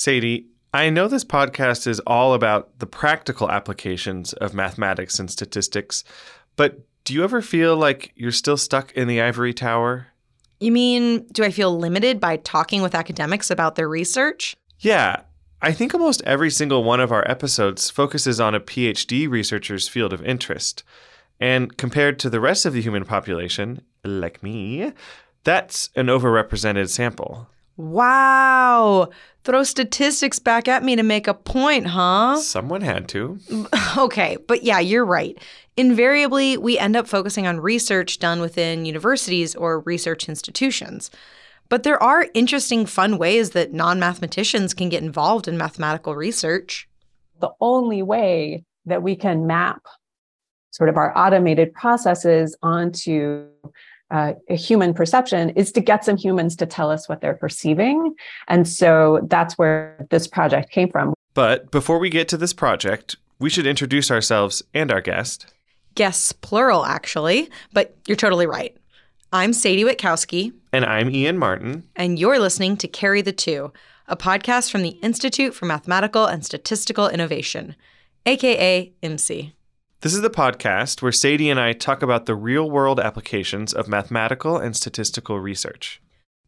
Sadie, I know this podcast is all about the practical applications of mathematics and statistics, but do you ever feel like you're still stuck in the ivory tower? You mean, do I feel limited by talking with academics about their research? Yeah, I think almost every single one of our episodes focuses on a PhD researcher's field of interest. And compared to the rest of the human population, like me, that's an overrepresented sample. Wow. Throw statistics back at me to make a point, huh? Someone had to. Okay, but yeah, you're right. Invariably, we end up focusing on research done within universities or research institutions. But there are interesting, fun ways that non mathematicians can get involved in mathematical research. The only way that we can map sort of our automated processes onto uh, a human perception is to get some humans to tell us what they're perceiving. And so that's where this project came from. But before we get to this project, we should introduce ourselves and our guest. Guests, plural, actually, but you're totally right. I'm Sadie Witkowski, And I'm Ian Martin. and you're listening to Carry the Two, a podcast from the Institute for Mathematical and Statistical Innovation, aka IMSI. This is the podcast where Sadie and I talk about the real world applications of mathematical and statistical research.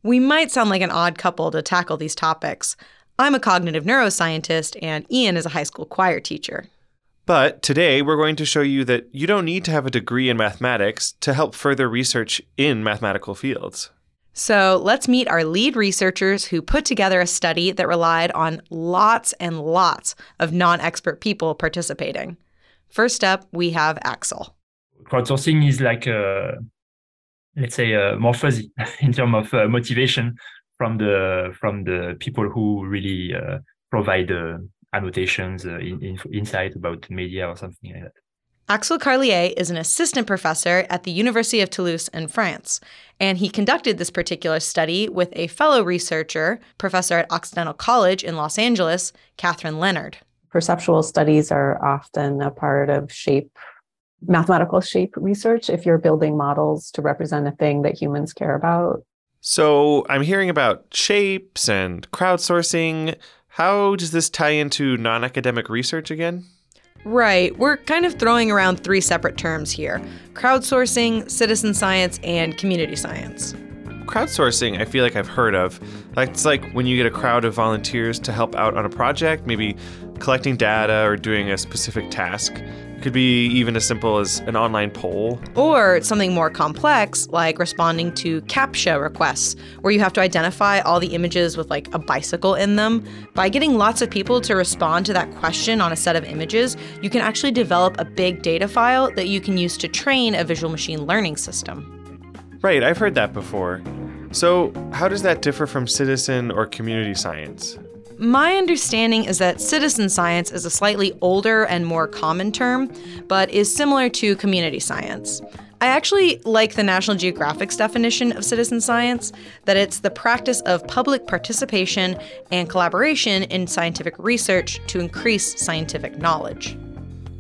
We might sound like an odd couple to tackle these topics. I'm a cognitive neuroscientist, and Ian is a high school choir teacher. But today we're going to show you that you don't need to have a degree in mathematics to help further research in mathematical fields. So let's meet our lead researchers who put together a study that relied on lots and lots of non expert people participating. First up, we have Axel. crowdsourcing is like uh, let's say uh, more fuzzy in terms of uh, motivation from the from the people who really uh, provide uh, annotations uh, in, in, insight about media or something like that Axel Carlier is an assistant professor at the University of Toulouse in France, and he conducted this particular study with a fellow researcher, professor at Occidental College in Los Angeles, Kathryn Leonard. Perceptual studies are often a part of shape, mathematical shape research if you're building models to represent a thing that humans care about. So I'm hearing about shapes and crowdsourcing. How does this tie into non academic research again? Right, we're kind of throwing around three separate terms here crowdsourcing, citizen science, and community science. Crowdsourcing, I feel like I've heard of. Like it's like when you get a crowd of volunteers to help out on a project, maybe collecting data or doing a specific task. It could be even as simple as an online poll. Or something more complex, like responding to CAPTCHA requests, where you have to identify all the images with like a bicycle in them. By getting lots of people to respond to that question on a set of images, you can actually develop a big data file that you can use to train a visual machine learning system. Right, I've heard that before. So, how does that differ from citizen or community science? My understanding is that citizen science is a slightly older and more common term, but is similar to community science. I actually like the National Geographic's definition of citizen science that it's the practice of public participation and collaboration in scientific research to increase scientific knowledge.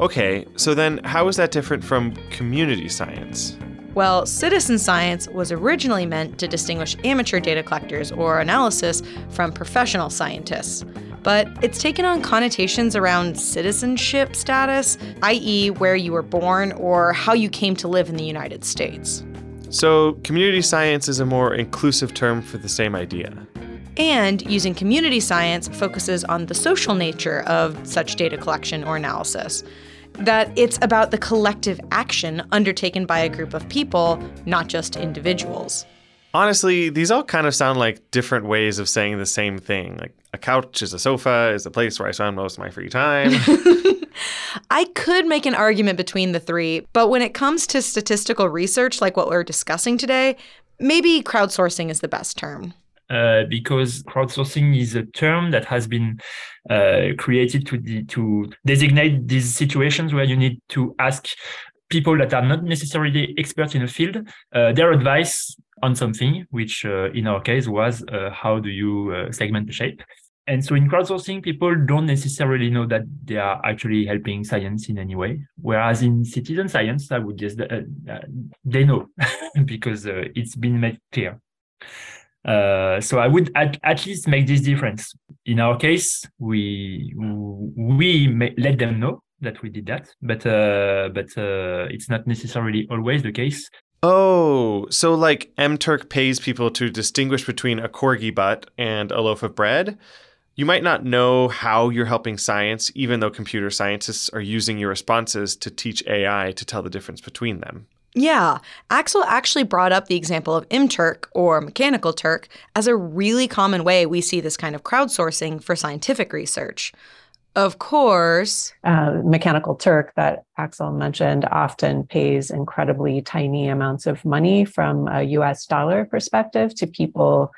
Okay, so then how is that different from community science? Well, citizen science was originally meant to distinguish amateur data collectors or analysis from professional scientists. But it's taken on connotations around citizenship status, i.e., where you were born or how you came to live in the United States. So, community science is a more inclusive term for the same idea. And using community science focuses on the social nature of such data collection or analysis. That it's about the collective action undertaken by a group of people, not just individuals. Honestly, these all kind of sound like different ways of saying the same thing. Like a couch is a sofa, is the place where I spend most of my free time. I could make an argument between the three, but when it comes to statistical research like what we're discussing today, maybe crowdsourcing is the best term. Uh, because crowdsourcing is a term that has been uh, created to de- to designate these situations where you need to ask people that are not necessarily experts in a field uh, their advice on something, which uh, in our case was uh, how do you segment the shape. And so in crowdsourcing, people don't necessarily know that they are actually helping science in any way. Whereas in citizen science, I would guess that uh, they know because uh, it's been made clear. Uh, so I would at, at least make this difference. In our case, we we let them know that we did that, but uh, but uh, it's not necessarily always the case. Oh, so like MTurk pays people to distinguish between a corgi butt and a loaf of bread. You might not know how you're helping science, even though computer scientists are using your responses to teach AI to tell the difference between them. Yeah, Axel actually brought up the example of MTurk or Mechanical Turk as a really common way we see this kind of crowdsourcing for scientific research. Of course. Uh, Mechanical Turk, that Axel mentioned, often pays incredibly tiny amounts of money from a US dollar perspective to people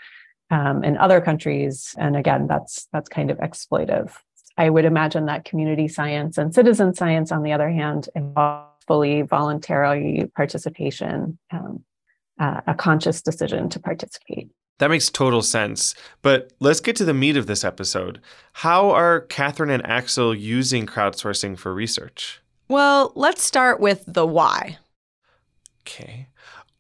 um, in other countries. And again, that's that's kind of exploitive. I would imagine that community science and citizen science, on the other hand, involve fully voluntary participation, um, uh, a conscious decision to participate. That makes total sense. But let's get to the meat of this episode. How are Kathryn and Axel using crowdsourcing for research? Well, let's start with the why. Okay.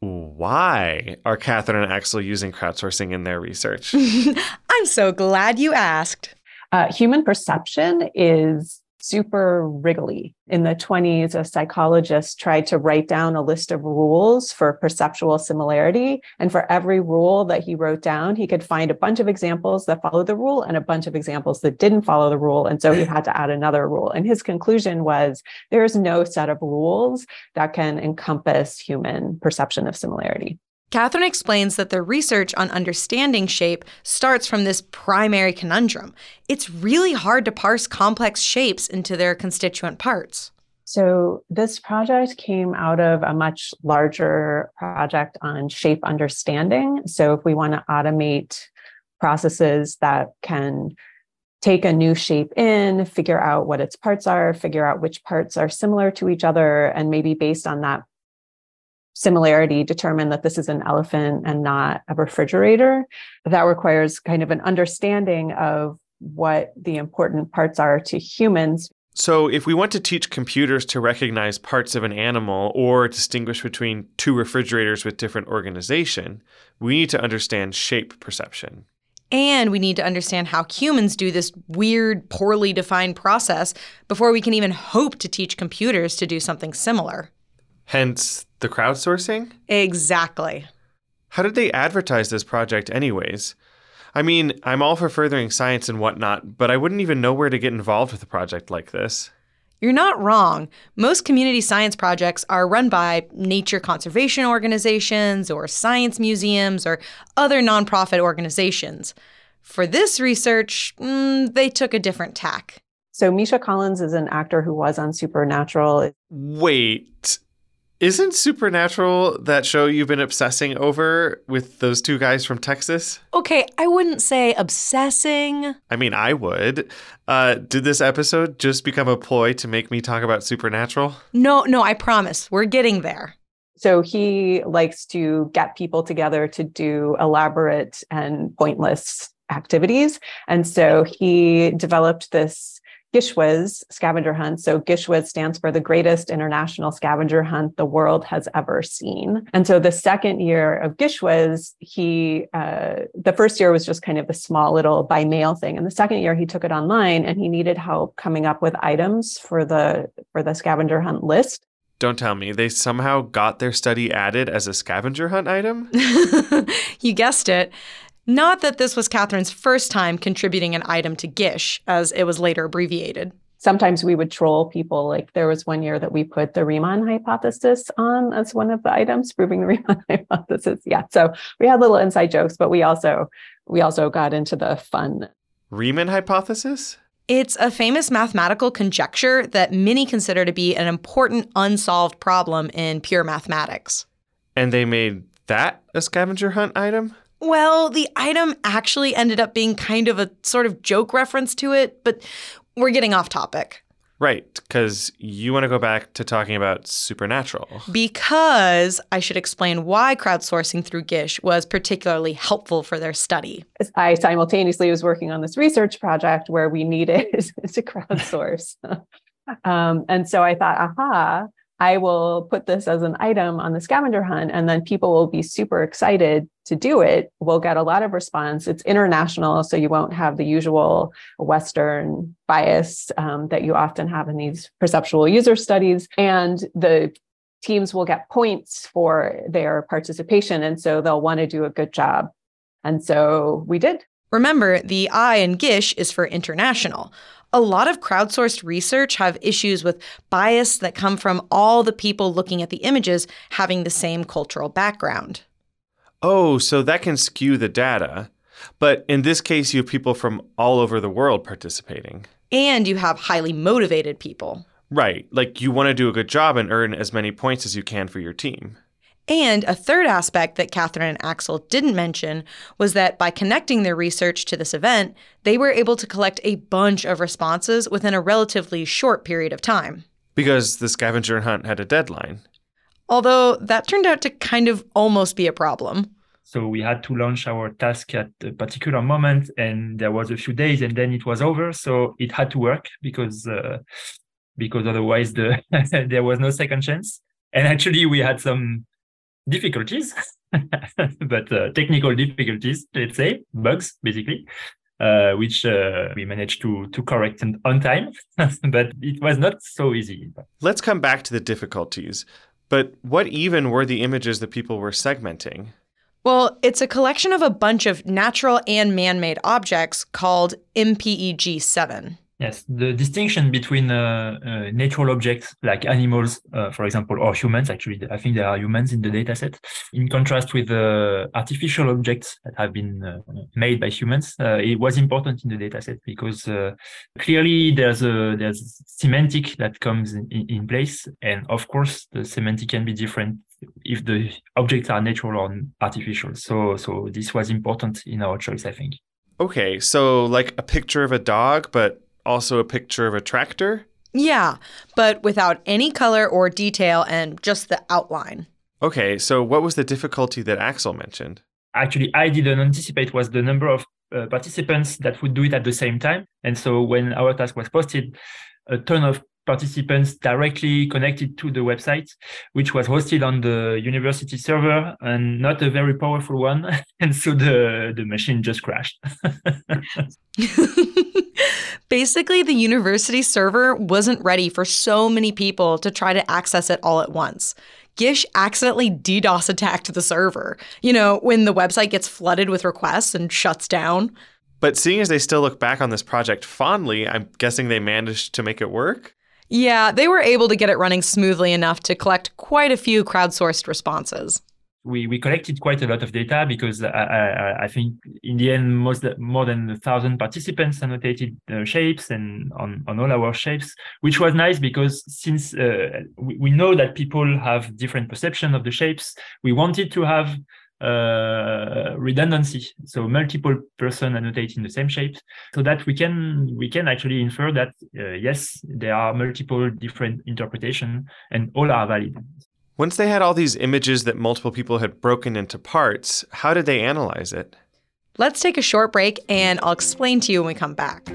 Why are Kathryn and Axel using crowdsourcing in their research? I'm so glad you asked. Uh, human perception is super wriggly. In the 20s, a psychologist tried to write down a list of rules for perceptual similarity. And for every rule that he wrote down, he could find a bunch of examples that followed the rule and a bunch of examples that didn't follow the rule. And so he had to add another rule. And his conclusion was there is no set of rules that can encompass human perception of similarity. Kathryn explains that their research on understanding shape starts from this primary conundrum. It's really hard to parse complex shapes into their constituent parts. So, this project came out of a much larger project on shape understanding. So, if we want to automate processes that can take a new shape in, figure out what its parts are, figure out which parts are similar to each other, and maybe based on that similarity determine that this is an elephant and not a refrigerator. That requires kind of an understanding of what the important parts are to humans. So, if we want to teach computers to recognize parts of an animal or distinguish between two refrigerators with different organization, we need to understand shape perception. And we need to understand how humans do this weird, poorly defined process before we can even hope to teach computers to do something similar. Hence the crowdsourcing? Exactly. How did they advertise this project, anyways? I mean, I'm all for furthering science and whatnot, but I wouldn't even know where to get involved with a project like this. You're not wrong. Most community science projects are run by nature conservation organizations or science museums or other nonprofit organizations. For this research, mm, they took a different tack. So, Misha Collins is an actor who was on Supernatural. Wait, isn't Supernatural that show you've been obsessing over with those two guys from Texas? Okay, I wouldn't say obsessing. I mean, I would. Uh, did this episode just become a ploy to make me talk about Supernatural? No, no, I promise. We're getting there. So he likes to get people together to do elaborate and pointless activities. And so he developed this GISHWHES scavenger hunt. So GISHWHES stands for the greatest international scavenger hunt the world has ever seen. And so the second year of GISHWHES, he, uh, the first year was just kind of a small little by mail thing. And the second year he took it online and he needed help coming up with items for the, for the scavenger hunt list. Don't tell me they somehow got their study added as a scavenger hunt item? you guessed it. Not that this was Kathryn's first time contributing an item to Gish, as it was later abbreviated. Sometimes we would troll people. Like there was one year that we put the Riemann hypothesis on as one of the items, proving the Riemann hypothesis. Yeah. So we had little inside jokes, but we also we also got into the fun. Riemann hypothesis? It's a famous mathematical conjecture that many consider to be an important unsolved problem in pure mathematics. And they made that a scavenger hunt item? Well, the item actually ended up being kind of a sort of joke reference to it, but we're getting off topic. Right, because you want to go back to talking about supernatural. Because I should explain why crowdsourcing through Gish was particularly helpful for their study. I simultaneously was working on this research project where we needed to crowdsource. um, and so I thought, aha, I will put this as an item on the scavenger hunt, and then people will be super excited to do it. We'll get a lot of response. It's international, so you won't have the usual Western bias um, that you often have in these perceptual user studies. And the teams will get points for their participation. And so they'll want to do a good job. And so we did. Remember, the I in Gish is for international a lot of crowdsourced research have issues with bias that come from all the people looking at the images having the same cultural background. Oh, so that can skew the data. But in this case, you have people from all over the world participating. And you have highly motivated people. Right. Like you want to do a good job and earn as many points as you can for your team. And a third aspect that Kathryn and Axel didn't mention was that by connecting their research to this event, they were able to collect a bunch of responses within a relatively short period of time. Because the scavenger hunt had a deadline. Although that turned out to kind of almost be a problem. So we had to launch our task at a particular moment, and there was a few days, and then it was over. So it had to work because uh, because otherwise the there was no second chance. And actually, we had some difficulties, but uh, technical difficulties, let's say, bugs, basically, uh, which uh, we managed to, to correct on time, but it was not so easy. Let's come back to the difficulties. But what even were the images that people were segmenting? Well, it's a collection of a bunch of natural and man made objects called MPEG 7. Yes, the distinction between uh, uh, natural objects like animals, uh, for example, or humans, actually, I think there are humans in the dataset, in contrast with uh, artificial objects that have been uh, made by humans, uh, it was important in the dataset because clearly there's a there's semantic that comes in, in place, and of course the semantic can be different if the objects are natural or artificial. So so this was important in our choice, I think. Okay, so like a picture of a dog, but also a picture of a tractor? Yeah, but without any color or detail and just the outline. Okay, so what was the difficulty that Axel mentioned? Actually, I didn't anticipate was the number of uh, participants that would do it at the same time. And so when our task was posted, a ton of participants directly connected to the website, which was hosted on the university server and not a very powerful one. and so the, the machine just crashed. Basically, the university server wasn't ready for so many people to try to access it all at once. Gish accidentally DDoS attacked the server. You know, when the website gets flooded with requests and shuts down. But seeing as they still look back on this project fondly, I'm guessing they managed to make it work? Yeah, they were able to get it running smoothly enough to collect quite a few crowdsourced responses we, we collected quite a lot of data because I, I, I think in the end, most more than a thousand participants annotated uh, shapes and on, on all our shapes, which was nice because since uh, we, we know that people have different perception of the shapes, we wanted to have uh, redundancy, so multiple person annotating the same shapes, so that we can we can actually infer that uh, yes, there are multiple different interpretation and all are valid. Once they had all these images that multiple people had broken into parts, how did they analyze it? Let's take a short break and I'll explain to you when we come back.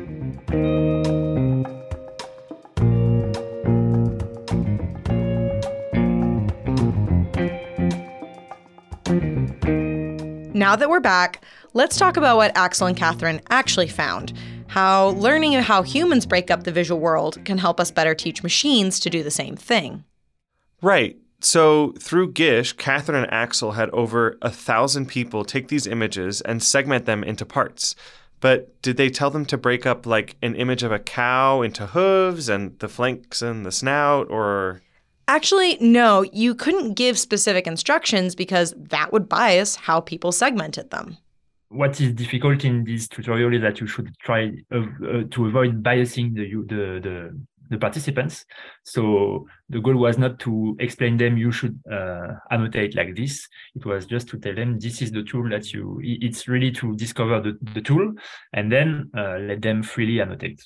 Now that we're back, let's talk about what Axel and Kathryn actually found. How learning how humans break up the visual world can help us better teach machines to do the same thing. Right. So through Gish, Kathryn and Axel had over a thousand people take these images and segment them into parts. But did they tell them to break up like an image of a cow into hooves and the flanks and the snout or Actually, no, you couldn't give specific instructions because that would bias how people segmented them. What is difficult in this tutorial is that you should try uh, uh, to avoid biasing the, the, the the participants. So the goal was not to explain them you should uh, annotate like this. It was just to tell them this is the tool that you. It's really to discover the, the tool and then uh, let them freely annotate.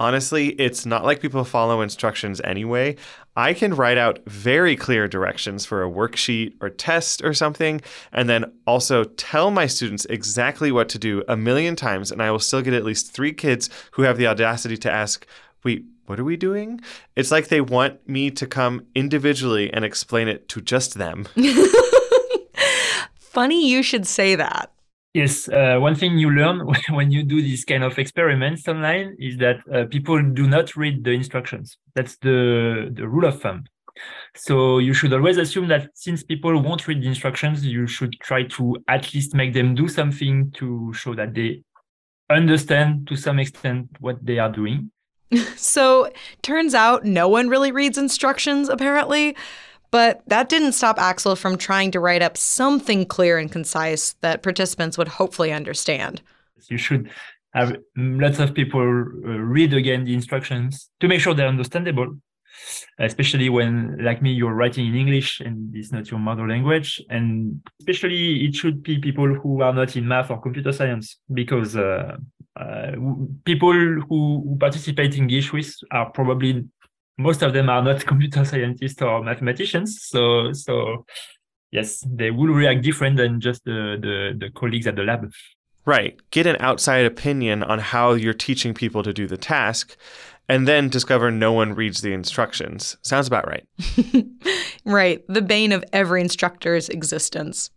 Honestly, it's not like people follow instructions anyway. I can write out very clear directions for a worksheet or test or something, and then also tell my students exactly what to do a million times, and I will still get at least three kids who have the audacity to ask, Wait, what are we doing? It's like they want me to come individually and explain it to just them. Funny you should say that. Yes, uh, one thing you learn when you do these kind of experiments online is that uh, people do not read the instructions. That's the, the rule of thumb. So you should always assume that since people won't read the instructions, you should try to at least make them do something to show that they understand to some extent what they are doing. so turns out no one really reads instructions, apparently. But that didn't stop Axel from trying to write up something clear and concise that participants would hopefully understand. You should have lots of people uh, read again the instructions to make sure they're understandable especially when like me you're writing in english and it's not your mother language and especially it should be people who are not in math or computer science because uh, uh, people who, who participate in GISHWHES are probably most of them are not computer scientists or mathematicians so so yes they will react different than just the, the, the colleagues at the lab Right. Get an outside opinion on how you're teaching people to do the task and then discover no one reads the instructions. Sounds about right. right, the bane of every instructor's existence.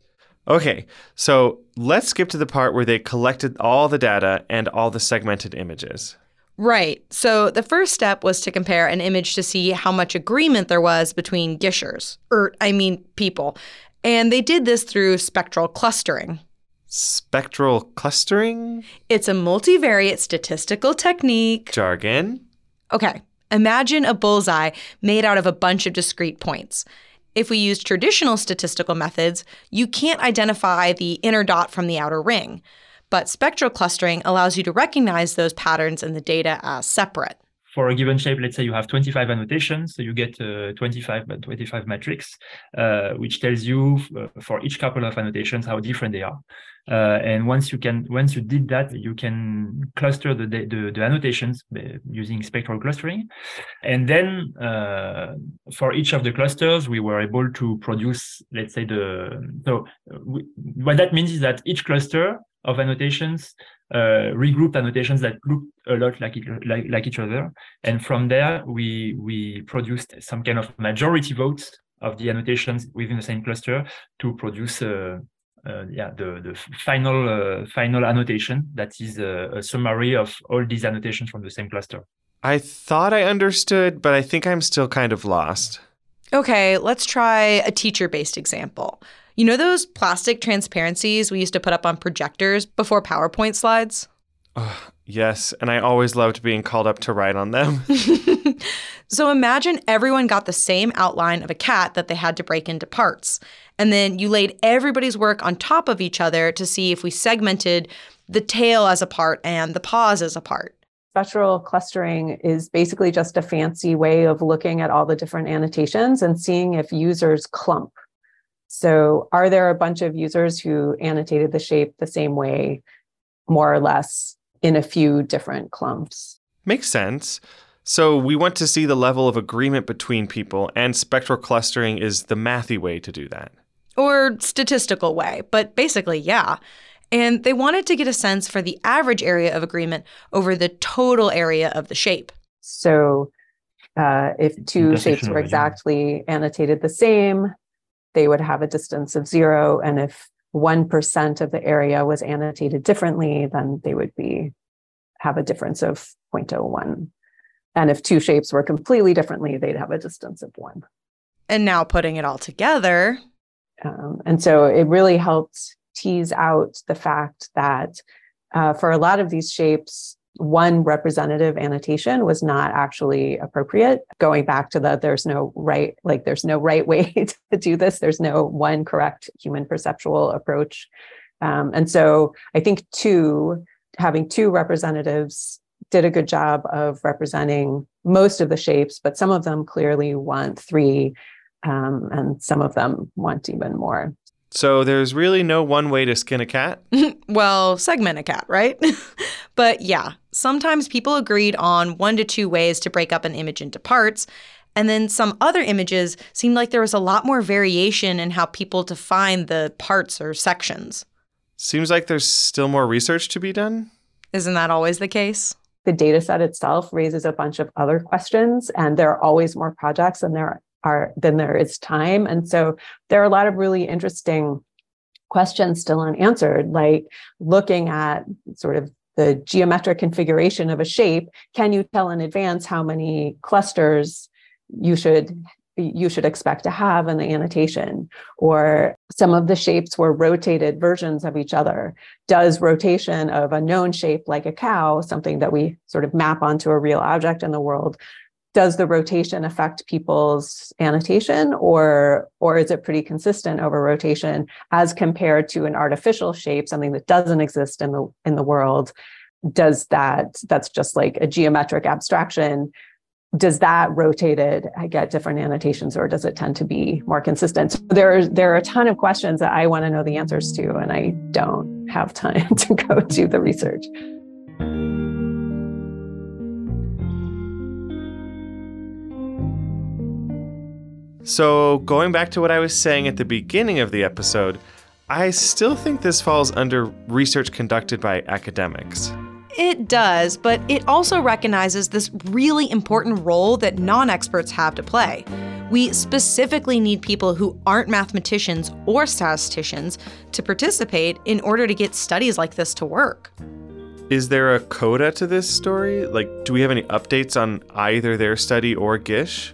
Okay, so let's skip to the part where they collected all the data and all the segmented images. Right. So the first step was to compare an image to see how much agreement there was between Gishers, or I mean people. And they did this through spectral clustering. Spectral clustering? It's a multivariate statistical technique. Jargon? Okay, imagine a bullseye made out of a bunch of discrete points. If we use traditional statistical methods, you can't identify the inner dot from the outer ring. But spectral clustering allows you to recognize those patterns in the data as separate for a given shape, let's say you have 25 annotations, so you get a 25 by 25 matrix, uh, which tells you uh, for each couple of annotations how different they are. Uh, and once you can, once you did that, you can cluster the the, the annotations uh, using spectral clustering, and then uh, for each of the clusters, we were able to produce, let's say the so we, what that means is that each cluster of annotations uh, regrouped annotations that look a lot like, it, like, like each other. And from there, we, we produced some kind of majority votes of the annotations within the same cluster to produce uh, uh, yeah, the, the final, uh, final annotation that is a, a summary of all these annotations from the same cluster. I thought I understood, but I think I'm still kind of lost. Okay, let's try a teacher based example. You know those plastic transparencies we used to put up on projectors before PowerPoint slides? yes, and I always loved being called up to write on them. so imagine everyone got the same outline of a cat that they had to break into parts. And then you laid everybody's work on top of each other to see if we segmented the tail as a part and the paws as a part. Spectral clustering is basically just a fancy way of looking at all the different annotations and seeing if users clump so, are there a bunch of users who annotated the shape the same way, more or less, in a few different clumps? Makes sense. So, we want to see the level of agreement between people, and spectral clustering is the mathy way to do that. Or statistical way, but basically, yeah. And they wanted to get a sense for the average area of agreement over the total area of the shape. So, uh, if two shapes were exactly annotated the same, they would have a distance of zero. And if 1% of the area was annotated differently, then they would be have a difference of 0.01. And if two shapes were completely differently, they'd have a distance of one. And now putting it all together. Um, and so it really helped tease out the fact that uh, for a lot of these shapes, one representative annotation was not actually appropriate. Going back to the there's no right, like there's no right way to do this, there's no one correct human perceptual approach. Um, and so I think two, having two representatives did a good job of representing most of the shapes, but some of them clearly want three, um, and some of them want even more. So there's really no one way to skin a cat? well, segment a cat, right? but yeah, sometimes people agreed on one to two ways to break up an image into parts. And then some other images seemed like there was a lot more variation in how people define the parts or sections. Seems like there's still more research to be done. Isn't that always the case? the data set itself raises a bunch of other questions and there are always more projects and there are than there is time. And so there are a lot of really interesting questions still unanswered like looking at sort of the geometric configuration of a shape. Can you tell in advance how many clusters you should you should expect to have in the annotation? Or some of the shapes were rotated versions of each other. Does rotation of a known shape like a cow something that we sort of map onto a real object in the world does the rotation affect people's annotation or or is it pretty consistent over rotation as compared to an artificial shape something that doesn't exist in the in the world does that that's just like a geometric abstraction does that rotated get different annotations or does it tend to be more consistent? So there, there are a ton of questions that I want to know the answers to, and I don't have time to go do the research. So, going back to what I was saying at the beginning of the episode, I still think this falls under research conducted by academics. It does, but it also recognizes this really important role that non experts have to play. We specifically need people who aren't mathematicians or statisticians to participate in order to get studies like this to work. Is there a coda to this story? Like, do we have any updates on either their study or Gish?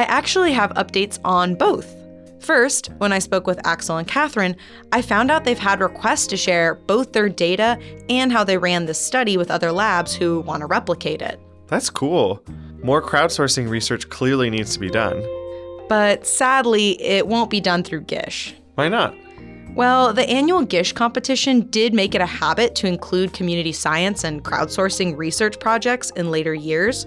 I actually have updates on both. First, when I spoke with Axel and Kathryn, I found out they've had requests to share both their data and how they ran this study with other labs who want to replicate it. That's cool. More crowdsourcing research clearly needs to be done. But sadly, it won't be done through Gish. Why not? Well, the annual Gish competition did make it a habit to include community science and crowdsourcing research projects in later years.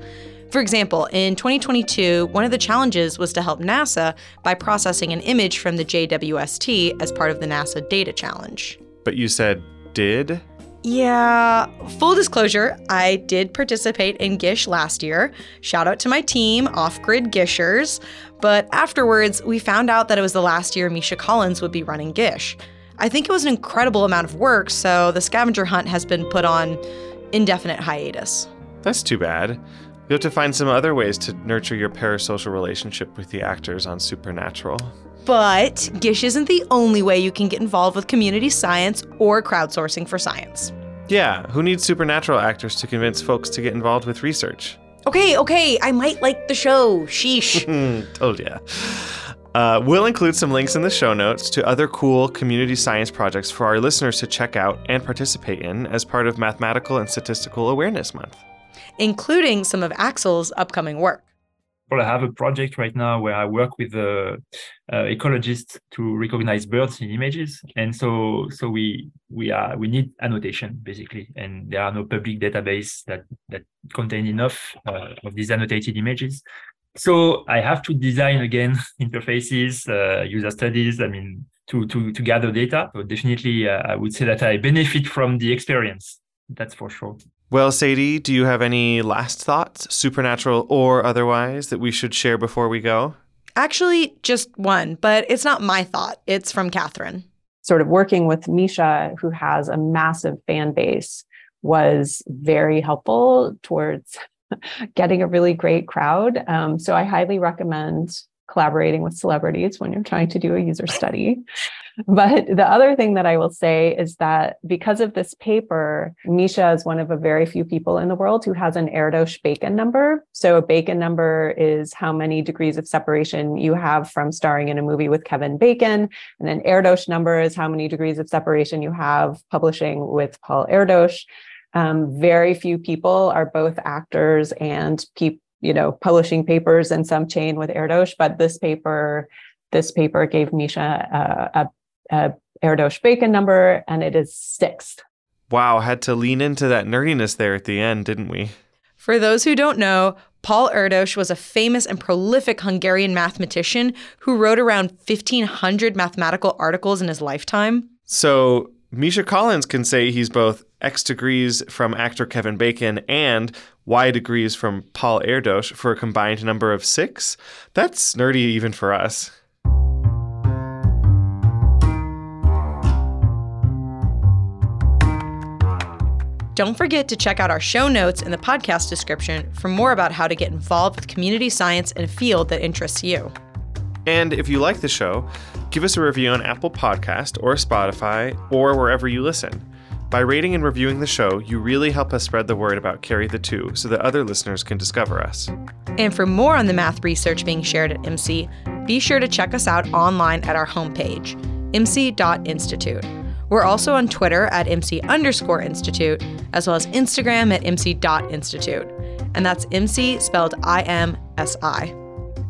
For example, in 2022, one of the challenges was to help NASA by processing an image from the JWST as part of the NASA Data Challenge. But you said did? Yeah, full disclosure, I did participate in Gish last year. Shout out to my team, Off Grid Gishers. But afterwards, we found out that it was the last year Misha Collins would be running Gish. I think it was an incredible amount of work, so the scavenger hunt has been put on indefinite hiatus. That's too bad. You have to find some other ways to nurture your parasocial relationship with the actors on Supernatural. But Gish isn't the only way you can get involved with community science or crowdsourcing for science. Yeah, who needs supernatural actors to convince folks to get involved with research? Okay, okay, I might like the show. Sheesh. Told ya. Uh, we'll include some links in the show notes to other cool community science projects for our listeners to check out and participate in as part of Mathematical and Statistical Awareness Month including some of Axel's upcoming work. Well, I have a project right now where I work with uh, uh, ecologists to recognize birds in images, and so so we we are we need annotation basically, and there are no public database that that contain enough uh, of these annotated images. So I have to design again interfaces, uh, user studies. I mean, to to to gather data. So definitely, I would say that I benefit from the experience. That's for sure. Well, Sadie, do you have any last thoughts, supernatural or otherwise, that we should share before we go? Actually, just one, but it's not my thought. It's from Kathryn. Sort of working with Misha, who has a massive fan base, was very helpful towards getting a really great crowd. Um, so I highly recommend collaborating with celebrities when you're trying to do a user study. But the other thing that I will say is that because of this paper, Misha is one of a very few people in the world who has an Erdos Bacon number. So a Bacon number is how many degrees of separation you have from starring in a movie with Kevin Bacon. And an Erdos number is how many degrees of separation you have publishing with Paul Erdos. Um, very few people are both actors and people you know publishing papers in some chain with Erdos, but this paper this paper gave Misha a, uh, Erdos Bacon number, and it is sixth. Wow, had to lean into that nerdiness there at the end, didn't we? For those who don't know, Paul Erdos was a famous and prolific Hungarian mathematician who wrote around 1,500 mathematical articles in his lifetime. So, Misha Collins can say he's both X degrees from actor Kevin Bacon and Y degrees from Paul Erdos for a combined number of six. That's nerdy even for us. Don't forget to check out our show notes in the podcast description for more about how to get involved with community science in a field that interests you. And if you like the show, give us a review on Apple Podcast or Spotify or wherever you listen. By rating and reviewing the show, you really help us spread the word about Carry the Two so that other listeners can discover us. And for more on the math research being shared at IMSI, be sure to check us out online at our homepage, imsi.institute. We're also on Twitter at IMSI underscore institute, as well as Instagram at IMSI.institute. And that's IMSI spelled I M S I.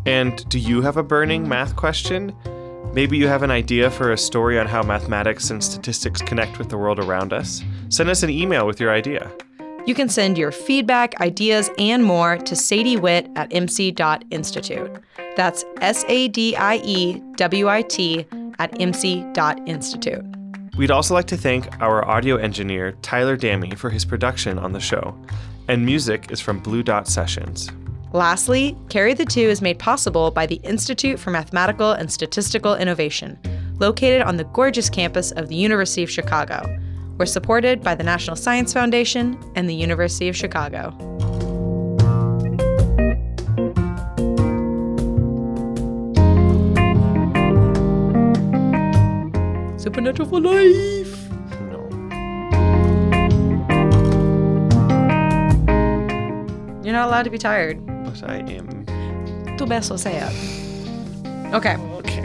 And do you have a burning math question? Maybe you have an idea for a story on how mathematics and statistics connect with the world around us? Send us an email with your idea. You can send your feedback, ideas, and more to Sadie Witt at imsi.institute. That's S A D I E W I T at imsi.institute. We'd also like to thank our audio engineer, Tyler Dammy, for his production on the show. And music is from Blue Dot Sessions. Lastly, Carry the Two is made possible by the Institute for Mathematical and Statistical Innovation, located on the gorgeous campus of the University of Chicago. We're supported by the National Science Foundation and the University of Chicago. Supernatural for life! No. You're not allowed to be tired. But I am. Tu beso sea. Okay, Okay.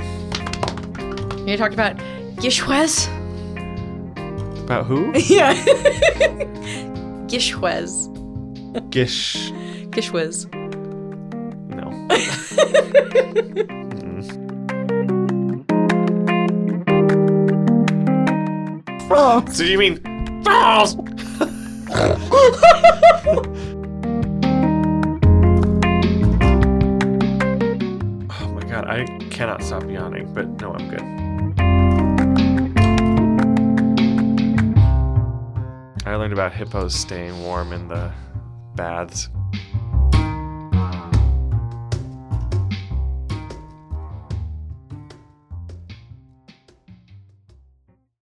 you talked about GISHWHES? About who? Yeah. GISHWHES. Gish. GISHWHES. No. Oh, So you mean. oh my god, I cannot stop yawning, but no, I'm good. I learned about hippos staying warm in the baths